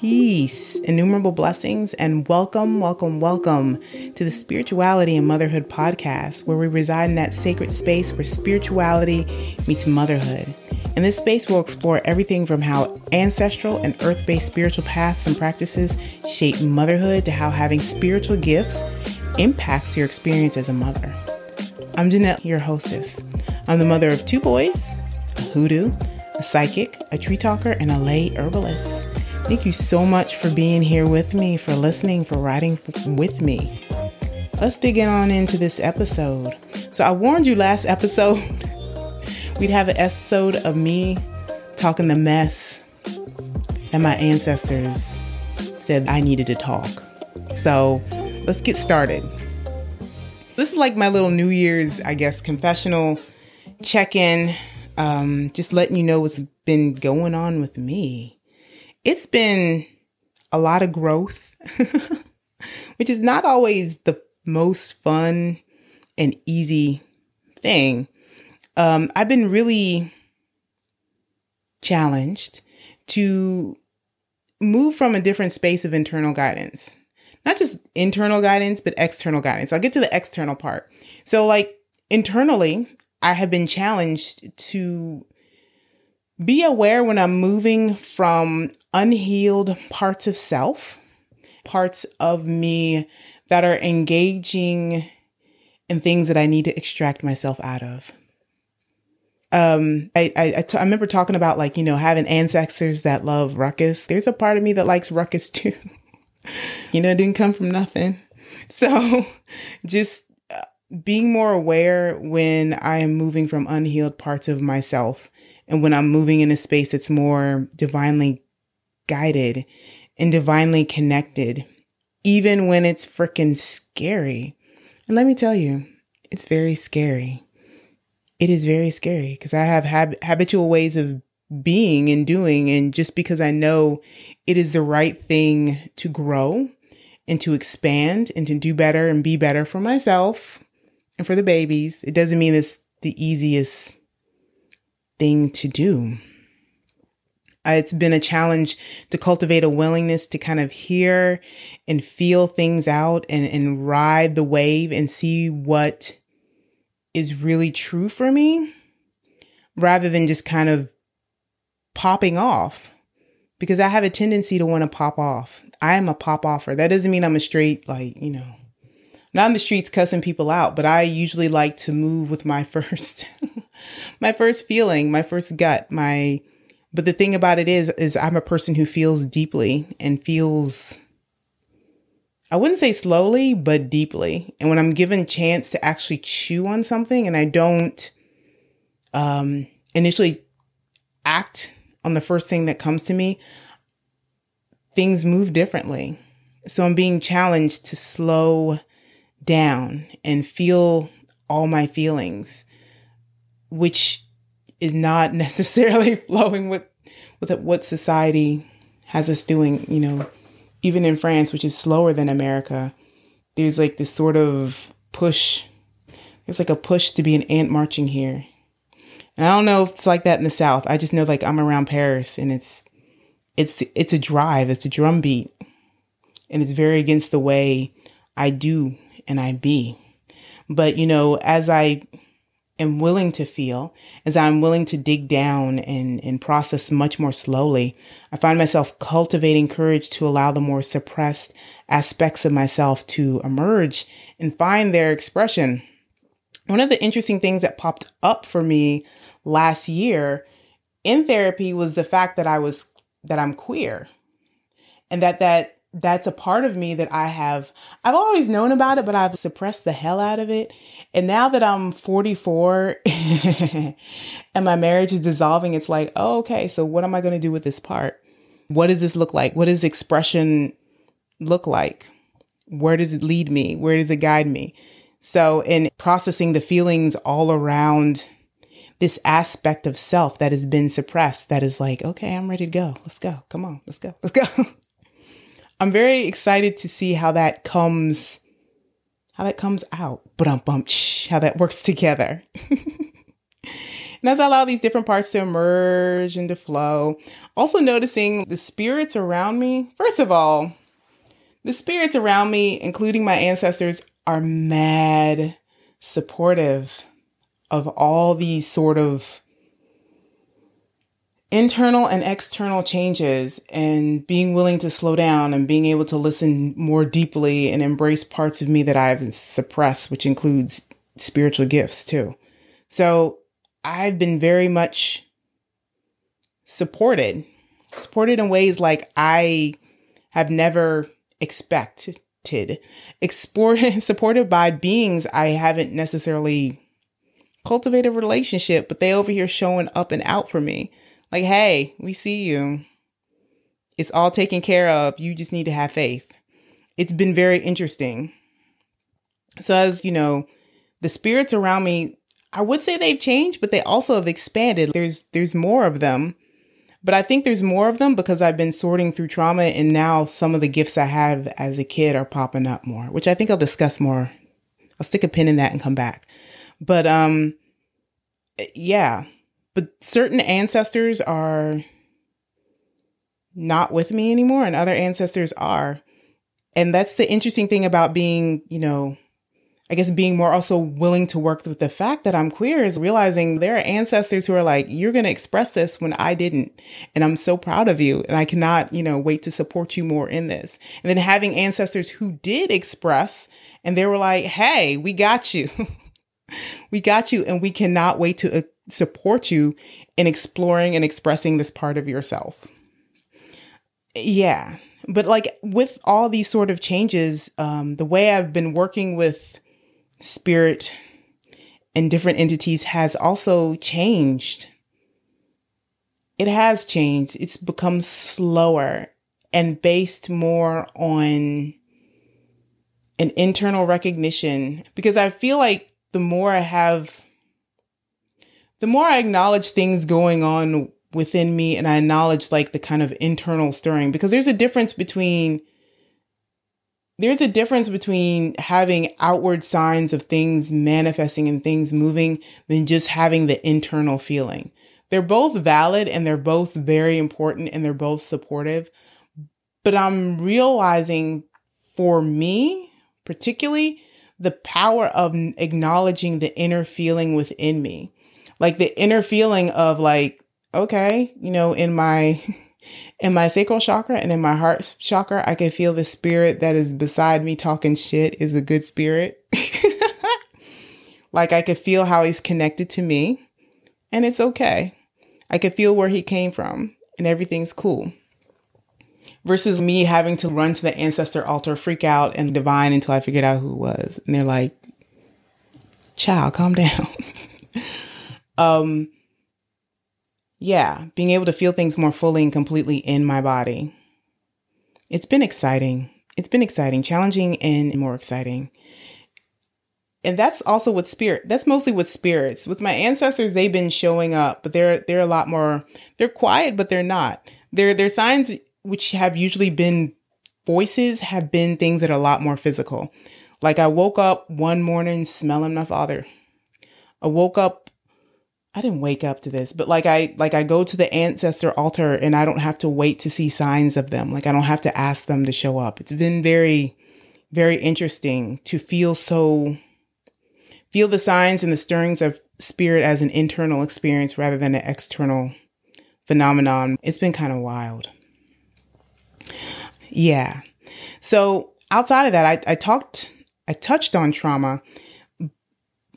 Peace, innumerable blessings, and welcome, welcome, welcome to the Spirituality and Motherhood podcast, where we reside in that sacred space where spirituality meets motherhood. In this space, we'll explore everything from how ancestral and earth based spiritual paths and practices shape motherhood to how having spiritual gifts impacts your experience as a mother. I'm Jeanette, your hostess. I'm the mother of two boys, a hoodoo, a psychic, a tree talker, and a lay herbalist. Thank you so much for being here with me, for listening, for riding with me. Let's dig in on into this episode. So, I warned you last episode we'd have an episode of me talking the mess that my ancestors said I needed to talk. So, let's get started. This is like my little New Year's, I guess, confessional check in, um, just letting you know what's been going on with me it's been a lot of growth, which is not always the most fun and easy thing. Um, I've been really challenged to move from a different space of internal guidance. Not just internal guidance, but external guidance. I'll get to the external part. So, like internally, I have been challenged to be aware when I'm moving from unhealed parts of self, parts of me that are engaging in things that I need to extract myself out of. Um, I, I, I, t- I remember talking about like, you know, having ancestors that love ruckus. There's a part of me that likes ruckus too. you know, it didn't come from nothing. So just uh, being more aware when I am moving from unhealed parts of myself and when I'm moving in a space that's more divinely guided and divinely connected, even when it's freaking scary. And let me tell you, it's very scary. It is very scary because I have hab- habitual ways of being and doing. And just because I know it is the right thing to grow and to expand and to do better and be better for myself and for the babies, it doesn't mean it's the easiest thing to do. Uh, it's been a challenge to cultivate a willingness to kind of hear and feel things out and, and ride the wave and see what is really true for me rather than just kind of popping off because I have a tendency to want to pop off. I am a pop offer. That doesn't mean I'm a straight, like, you know, not in the streets cussing people out, but I usually like to move with my first, my first feeling, my first gut, my but the thing about it is, is I'm a person who feels deeply and feels, I wouldn't say slowly, but deeply. And when I'm given chance to actually chew on something and I don't, um, initially act on the first thing that comes to me, things move differently. So I'm being challenged to slow down and feel all my feelings, which is not necessarily flowing with with what society has us doing, you know, even in France, which is slower than America, there's like this sort of push. There's like a push to be an ant marching here. And I don't know if it's like that in the South. I just know like I'm around Paris and it's it's it's a drive, it's a drum beat. And it's very against the way I do and I be. But you know, as I am willing to feel, as I'm willing to dig down and, and process much more slowly, I find myself cultivating courage to allow the more suppressed aspects of myself to emerge and find their expression. One of the interesting things that popped up for me last year in therapy was the fact that I was that I'm queer and that that that's a part of me that I have, I've always known about it, but I've suppressed the hell out of it. And now that I'm 44 and my marriage is dissolving, it's like, oh, okay, so what am I going to do with this part? What does this look like? What does expression look like? Where does it lead me? Where does it guide me? So, in processing the feelings all around this aspect of self that has been suppressed, that is like, okay, I'm ready to go. Let's go. Come on, let's go. Let's go. I'm very excited to see how that comes, how that comes out. But um, bump, how that works together. And as I allow these different parts to emerge and to flow, also noticing the spirits around me. First of all, the spirits around me, including my ancestors, are mad supportive of all these sort of internal and external changes and being willing to slow down and being able to listen more deeply and embrace parts of me that I've suppressed, which includes spiritual gifts too. So I've been very much supported, supported in ways like I have never expected, Export, supported by beings I haven't necessarily cultivated a relationship, but they over here showing up and out for me. Like, hey, we see you. It's all taken care of. You just need to have faith. It's been very interesting. So, as you know, the spirits around me, I would say they've changed, but they also have expanded. There's there's more of them. But I think there's more of them because I've been sorting through trauma and now some of the gifts I have as a kid are popping up more, which I think I'll discuss more. I'll stick a pin in that and come back. But um yeah, but certain ancestors are not with me anymore and other ancestors are. And that's the interesting thing about being, you know, I guess being more also willing to work with the fact that I'm queer is realizing there are ancestors who are like, you're going to express this when I didn't. And I'm so proud of you. And I cannot, you know, wait to support you more in this. And then having ancestors who did express and they were like, Hey, we got you. we got you. And we cannot wait to support you in exploring and expressing this part of yourself. Yeah. But like with all these sort of changes, um, the way I've been working with spirit and different entities has also changed. It has changed. It's become slower and based more on an internal recognition because I feel like the more I have the more I acknowledge things going on within me and I acknowledge like the kind of internal stirring, because there's a difference between there's a difference between having outward signs of things manifesting and things moving than just having the internal feeling. They're both valid and they're both very important and they're both supportive. But I'm realizing for me, particularly, the power of acknowledging the inner feeling within me like the inner feeling of like, okay, you know, in my in my sacral chakra and in my heart chakra, I can feel the spirit that is beside me talking shit is a good spirit. like I could feel how he's connected to me and it's okay. I could feel where he came from and everything's cool. Versus me having to run to the ancestor altar, freak out and divine until I figured out who it was. And they're like, child, calm down. um yeah, being able to feel things more fully and completely in my body. It's been exciting. It's been exciting, challenging and more exciting. And that's also with spirit. That's mostly with spirits. With my ancestors, they've been showing up, but they're they're a lot more they're quiet, but they're not. They're they're signs which have usually been voices have been things that are a lot more physical. Like I woke up one morning smelling my father. I woke up I didn't wake up to this, but like I like I go to the ancestor altar and I don't have to wait to see signs of them. Like I don't have to ask them to show up. It's been very very interesting to feel so feel the signs and the stirrings of spirit as an internal experience rather than an external phenomenon. It's been kind of wild. Yeah. So outside of that, I, I talked I touched on trauma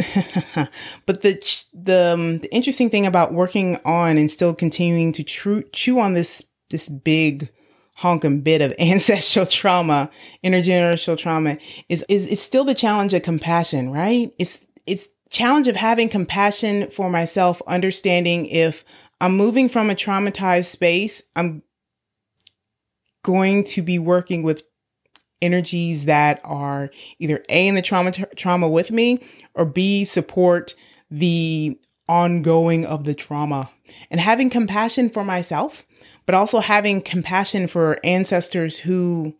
but the the um, the interesting thing about working on and still continuing to chew on this this big honking bit of ancestral trauma, intergenerational trauma is is is still the challenge of compassion, right? It's it's challenge of having compassion for myself, understanding if I'm moving from a traumatized space, I'm going to be working with energies that are either A in the trauma trauma with me or B, support the ongoing of the trauma and having compassion for myself, but also having compassion for ancestors who,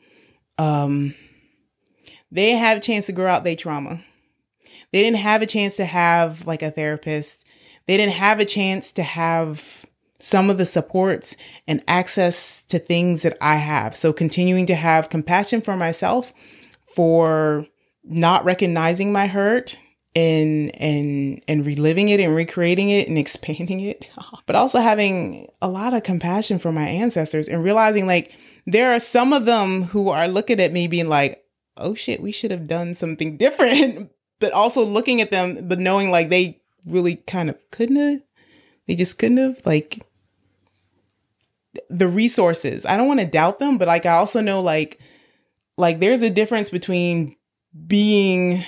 um, they have a chance to grow out their trauma. They didn't have a chance to have like a therapist. They didn't have a chance to have some of the supports and access to things that I have. So continuing to have compassion for myself for not recognizing my hurt and and and reliving it and recreating it and expanding it but also having a lot of compassion for my ancestors and realizing like there are some of them who are looking at me being like oh shit we should have done something different but also looking at them but knowing like they really kind of couldn't have they just couldn't have like the resources. I don't want to doubt them but like i also know like like there's a difference between being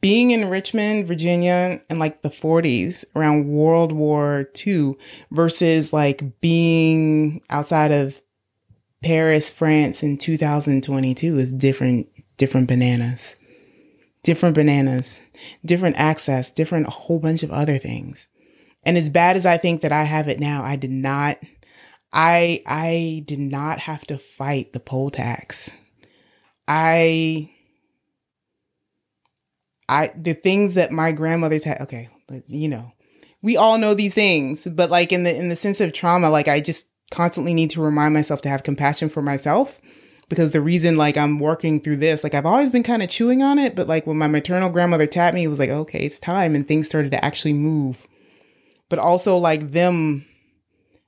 being in Richmond, Virginia in like the 40s around World War II versus like being outside of Paris, France in 2022 is different, different bananas. Different bananas, different access, different a whole bunch of other things. And as bad as I think that I have it now, I did not I I did not have to fight the poll tax. I I the things that my grandmothers had okay, you know. We all know these things, but like in the in the sense of trauma, like I just constantly need to remind myself to have compassion for myself because the reason like I'm working through this, like I've always been kind of chewing on it, but like when my maternal grandmother tapped me, it was like, okay, it's time and things started to actually move. But also like them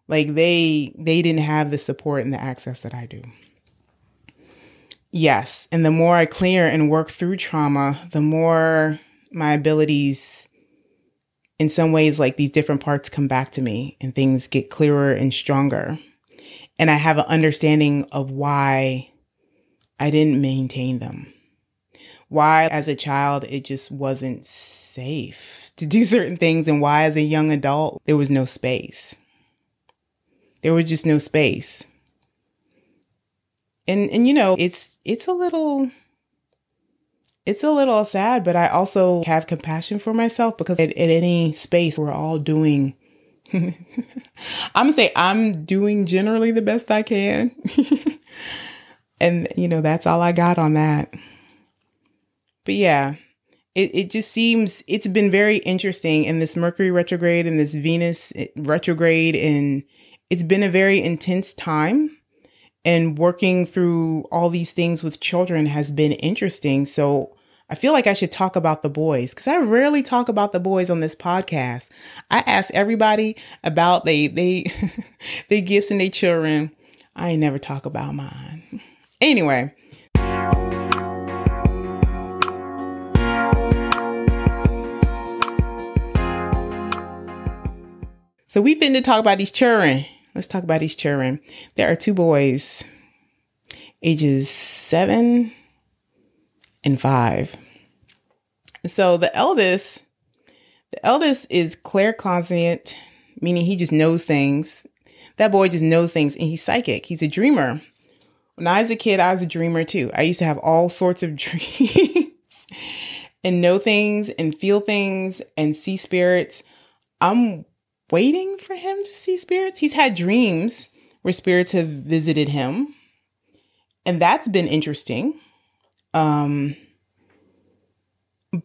like they they didn't have the support and the access that I do. Yes. And the more I clear and work through trauma, the more my abilities, in some ways, like these different parts come back to me and things get clearer and stronger. And I have an understanding of why I didn't maintain them. Why, as a child, it just wasn't safe to do certain things, and why, as a young adult, there was no space. There was just no space and and you know it's it's a little it's a little sad but i also have compassion for myself because at, any space we're all doing i'm gonna say i'm doing generally the best i can. And you know that's all i got on that. But yeah it, it just seems it's been very interesting in this mercury retrograde and this venus eh, retrograde and it's been a very intense time and working through all these things with children has been interesting. So I feel like I should talk about the boys because I rarely talk about the boys on this podcast. I ask everybody about they they they gifts and their children. I never talk about mine. Anyway. So we've been to talk about these children. Let's talk about these children. There are two boys, ages seven and five. So the eldest, the eldest is claircognizant, meaning he just knows things. That boy just knows things and he's psychic. He's a dreamer. When I was a kid, I was a dreamer too. I used to have all sorts of dreams and know things and feel things and see spirits. I'm waiting for him to see spirits. He's had dreams where spirits have visited him. And that's been interesting. Um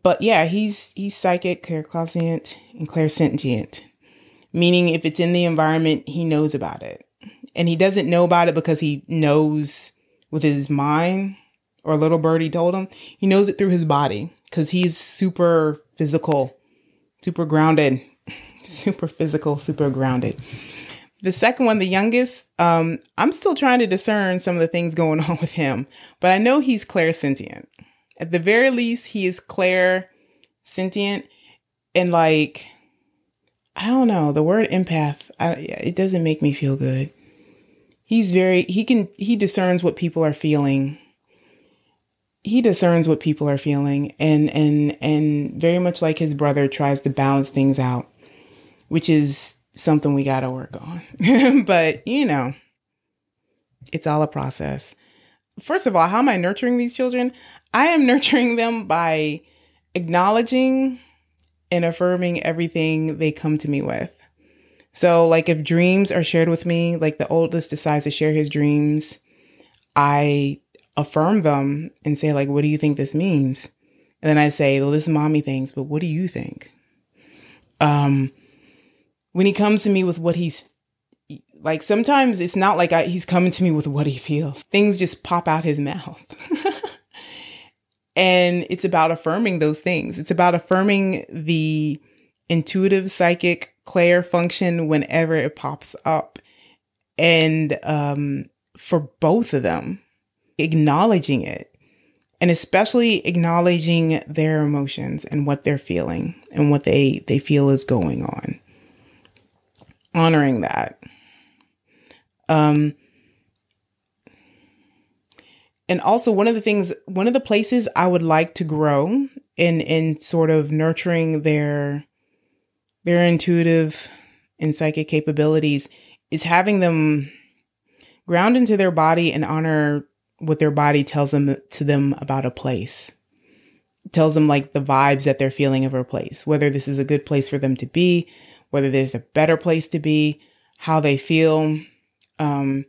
but yeah, he's he's psychic, claircognizant, and clairsentient. Meaning if it's in the environment, he knows about it. And he doesn't know about it because he knows with his mind or little birdie told him. He knows it through his body because he's super physical, super grounded super physical, super grounded. The second one, the youngest, um, I'm still trying to discern some of the things going on with him, but I know he's clairsentient. At the very least, he is clair sentient and like, I don't know, the word empath, I, it doesn't make me feel good. He's very, he can, he discerns what people are feeling. He discerns what people are feeling and, and, and very much like his brother tries to balance things out which is something we got to work on. but, you know, it's all a process. First of all, how am I nurturing these children? I am nurturing them by acknowledging and affirming everything they come to me with. So, like, if dreams are shared with me, like the oldest decides to share his dreams, I affirm them and say, like, what do you think this means? And then I say, well, this is mommy thinks, but what do you think? Um, when he comes to me with what he's like, sometimes it's not like I, he's coming to me with what he feels. Things just pop out his mouth. and it's about affirming those things. It's about affirming the intuitive psychic clair function whenever it pops up. And um, for both of them, acknowledging it and especially acknowledging their emotions and what they're feeling and what they they feel is going on honoring that um and also one of the things one of the places i would like to grow in in sort of nurturing their their intuitive and psychic capabilities is having them ground into their body and honor what their body tells them to them about a place. Tells them like the vibes that they're feeling of a place, whether this is a good place for them to be, whether there's a better place to be, how they feel. Um,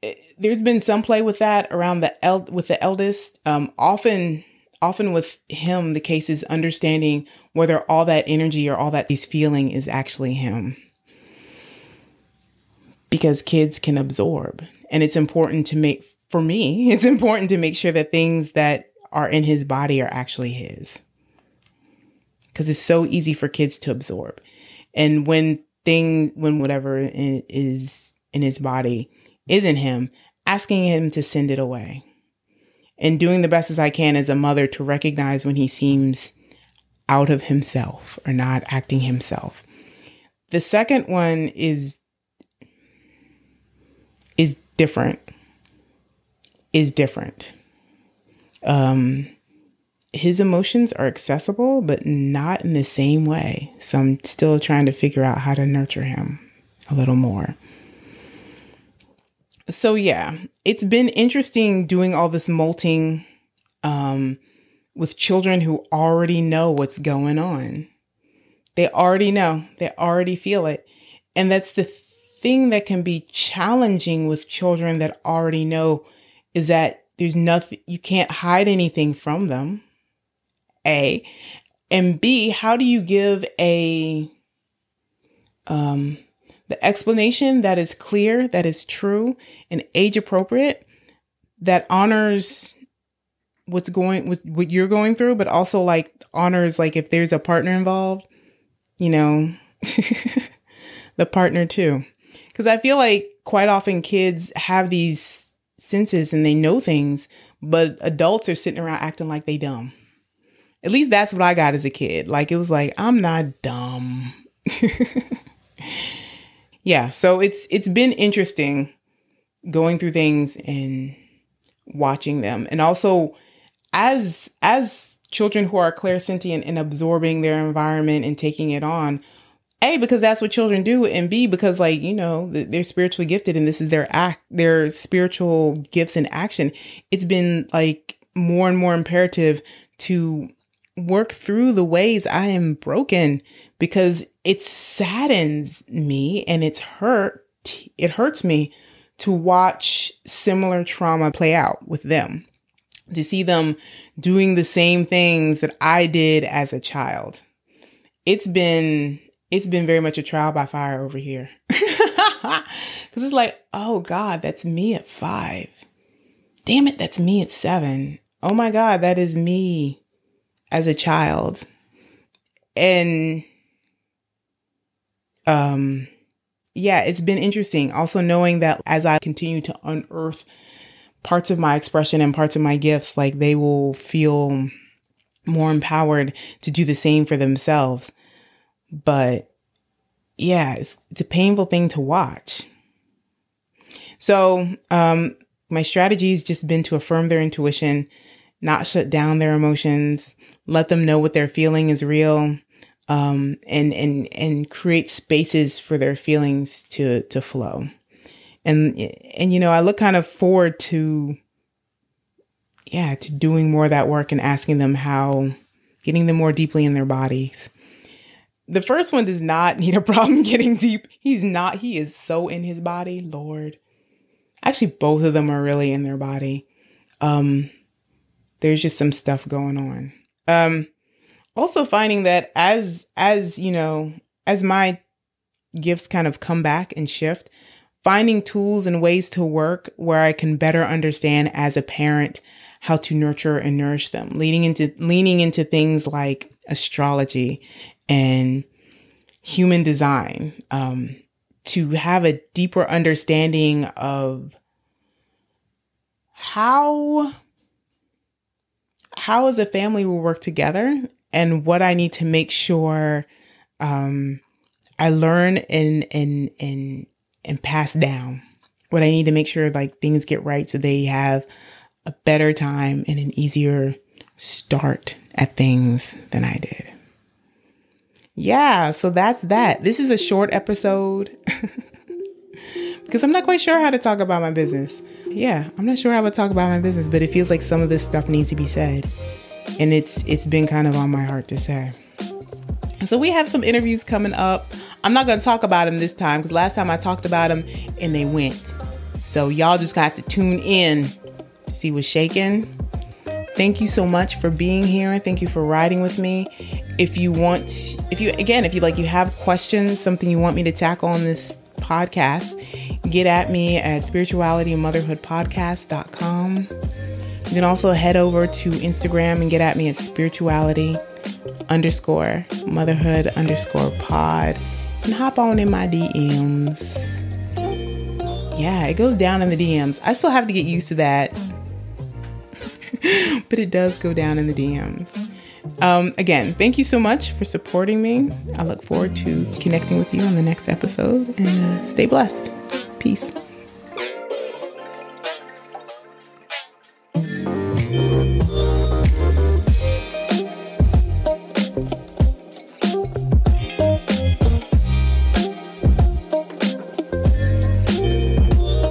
it, there's been some play with that around the el- with the eldest. Um, often, often with him, the case is understanding whether all that energy or all that he's feeling is actually him because kids can absorb and it's important to make for me, it's important to make sure that things that are in his body are actually his. Because it's so easy for kids to absorb. And when thing, when whatever is in his body isn't him, asking him to send it away. And doing the best as I can as a mother to recognize when he seems out of himself or not acting himself. The second one is is different is different. Um, his emotions are accessible, but not in the same way. So I'm still trying to figure out how to nurture him a little more. So yeah, it's been interesting doing all this molting um, with children who already know what's going on. They already know, they already feel it. And that's the thing that can be challenging with children that already know is that there's nothing, you can't hide anything from them. A. And B, how do you give a, um, the explanation that is clear, that is true and age appropriate, that honors what's going with what you're going through, but also like honors like if there's a partner involved, you know, the partner too. Cause I feel like quite often kids have these senses and they know things, but adults are sitting around acting like they dumb. At least that's what I got as a kid. Like it was like, I'm not dumb. yeah, so it's it's been interesting going through things and watching them. And also as as children who are clairsentient and absorbing their environment and taking it on, a, because that's what children do, and B, because like, you know, they're spiritually gifted and this is their act, their spiritual gifts in action. It's been like more and more imperative to work through the ways I am broken because it saddens me and it's hurt. It hurts me to watch similar trauma play out with them, to see them doing the same things that I did as a child. It's been it's been very much a trial by fire over here. Because it's like, oh God, that's me at five. Damn it, that's me at seven. Oh my God, that is me as a child. And, um, yeah, it's been interesting. Also knowing that as I continue to unearth parts of my expression and parts of my gifts, like they will feel more empowered to do the same for themselves. But yeah, it's, it's a painful thing to watch. So, um, my strategy has just been to affirm their intuition, not shut down their emotions, let them know what they're feeling is real, um, and and and create spaces for their feelings to to flow. And and you know, I look kind of forward to yeah, to doing more of that work and asking them how getting them more deeply in their bodies the first one does not need a problem getting deep. He's not, he is so in his body, Lord. Actually, both of them are really in their body. Um, there's just some stuff going on. Um, also finding that as as you know as my gifts kind of come back and shift finding tools and ways to work where i can better understand as a parent how to nurture and nourish them leading into leaning into things like astrology and human design um, to have a deeper understanding of how how as a family we work together and what I need to make sure um, I learn and and and and pass down. What I need to make sure like things get right so they have a better time and an easier start at things than I did. Yeah, so that's that. This is a short episode because I'm not quite sure how to talk about my business. Yeah, I'm not sure how to talk about my business, but it feels like some of this stuff needs to be said and it's it's been kind of on my heart to say. So we have some interviews coming up. I'm not going to talk about them this time because last time I talked about them and they went. So y'all just got to tune in to see what's shaking. Thank you so much for being here. Thank you for riding with me. If you want, if you again, if you like, you have questions, something you want me to tackle on this podcast, get at me at spirituality and motherhood You can also head over to Instagram and get at me at spirituality underscore motherhood underscore pod and hop on in my DMs. Yeah, it goes down in the DMs. I still have to get used to that, but it does go down in the DMs. Um, again, thank you so much for supporting me. I look forward to connecting with you on the next episode and uh, stay blessed. Peace.